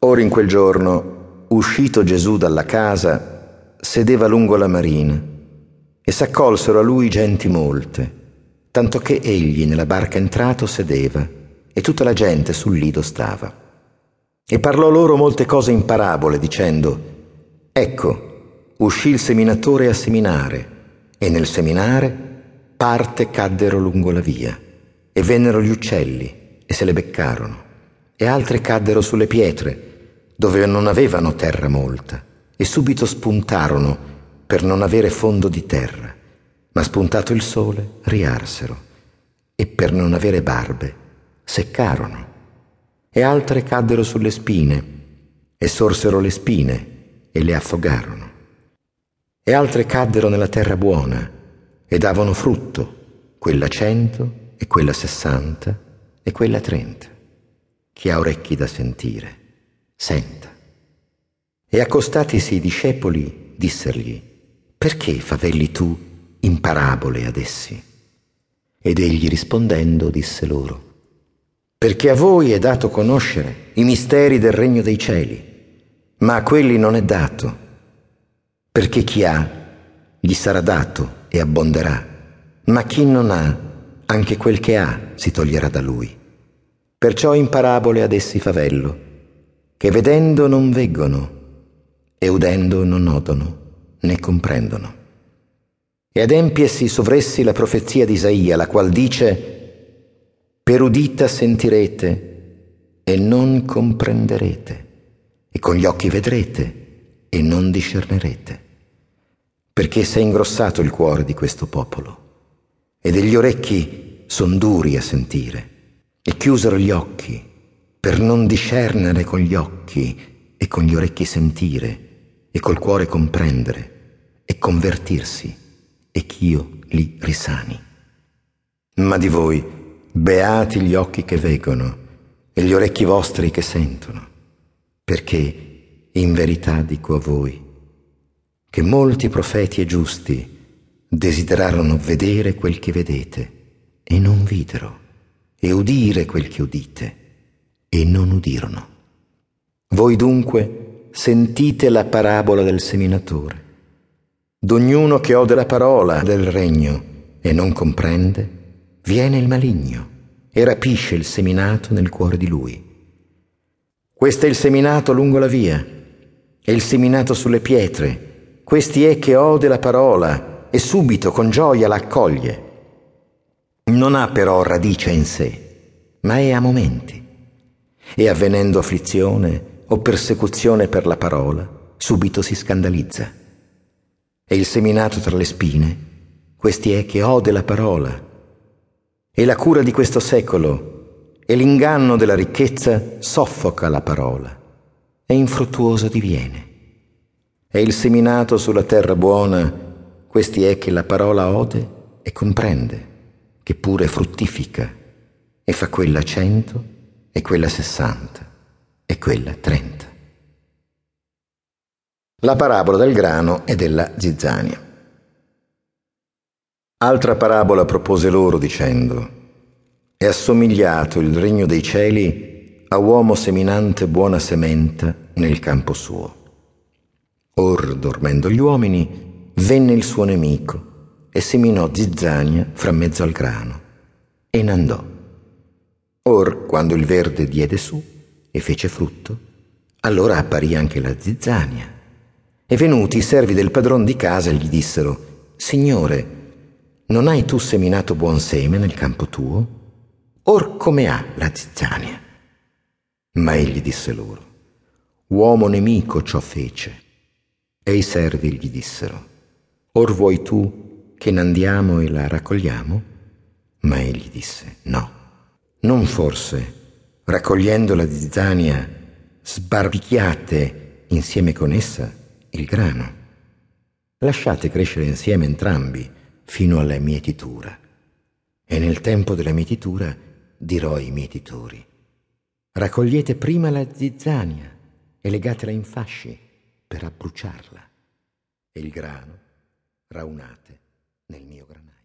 Ora in quel giorno, uscito Gesù dalla casa, sedeva lungo la marina e s'accolsero a lui genti molte, tanto che egli nella barca entrato sedeva e tutta la gente sul lido stava. E parlò loro molte cose in parabole, dicendo, Ecco, uscì il seminatore a seminare, e nel seminare parte caddero lungo la via, e vennero gli uccelli, e se le beccarono, e altre caddero sulle pietre, dove non avevano terra molta, e subito spuntarono per non avere fondo di terra, ma spuntato il sole riarsero, e per non avere barbe seccarono. E altre caddero sulle spine, e sorsero le spine, e le affogarono. E altre caddero nella terra buona, e davano frutto, quella cento, e quella sessanta, e quella trenta. Chi ha orecchi da sentire senta. E accostatisi i discepoli, dissergli, perché favelli tu in parabole ad essi? Ed egli rispondendo disse loro, perché a voi è dato conoscere i misteri del regno dei cieli, ma a quelli non è dato, perché chi ha gli sarà dato e abbonderà, ma chi non ha, anche quel che ha si toglierà da lui. Perciò in parabole ad essi favello, che vedendo non veggono e udendo non odono né comprendono. E adempiesi sovressi la profezia di Isaia, la qual dice, per udita sentirete e non comprenderete, e con gli occhi vedrete e non discernerete, perché si è ingrossato il cuore di questo popolo, e degli orecchi son duri a sentire, e chiusero gli occhi per non discernere con gli occhi e con gli orecchi sentire e col cuore comprendere e convertirsi e ch'io li risani. Ma di voi, beati gli occhi che vegono e gli orecchi vostri che sentono, perché in verità dico a voi che molti profeti e giusti desiderarono vedere quel che vedete e non videro, e udire quel che udite e non udirono. Voi dunque sentite la parabola del seminatore. D'ognuno che ode la parola del regno e non comprende, viene il maligno e rapisce il seminato nel cuore di lui. Questo è il seminato lungo la via e il seminato sulle pietre. Questi è che ode la parola e subito con gioia la accoglie. Non ha però radice in sé, ma è a momenti e avvenendo afflizione o persecuzione per la parola, subito si scandalizza. E il seminato tra le spine, questi è che ode la parola. E la cura di questo secolo e l'inganno della ricchezza soffoca la parola e infruttuosa diviene. E il seminato sulla terra buona, questi è che la parola ode e comprende, che pure fruttifica e fa quella cento e quella 60 e quella 30. La parabola del grano e della zizzania. Altra parabola propose loro dicendo, è assomigliato il regno dei cieli a uomo seminante buona sementa nel campo suo. Or, dormendo gli uomini, venne il suo nemico e seminò zizzania fra mezzo al grano e n'andò. Or, quando il verde diede su e fece frutto, allora apparì anche la zizzania. E venuti i servi del padron di casa gli dissero, Signore, non hai tu seminato buon seme nel campo tuo? Or come ha la zizzania? Ma egli disse loro, Uomo nemico ciò fece. E i servi gli dissero, Or vuoi tu che n'andiamo e la raccogliamo? Ma egli disse, No non forse, raccogliendo la zizzania, sbarbichiate insieme con essa il grano. Lasciate crescere insieme entrambi fino alla mietitura. E nel tempo della mietitura dirò ai mietitori, raccogliete prima la zizzania e legatela in fasci per abbruciarla, e il grano raunate nel mio granaio.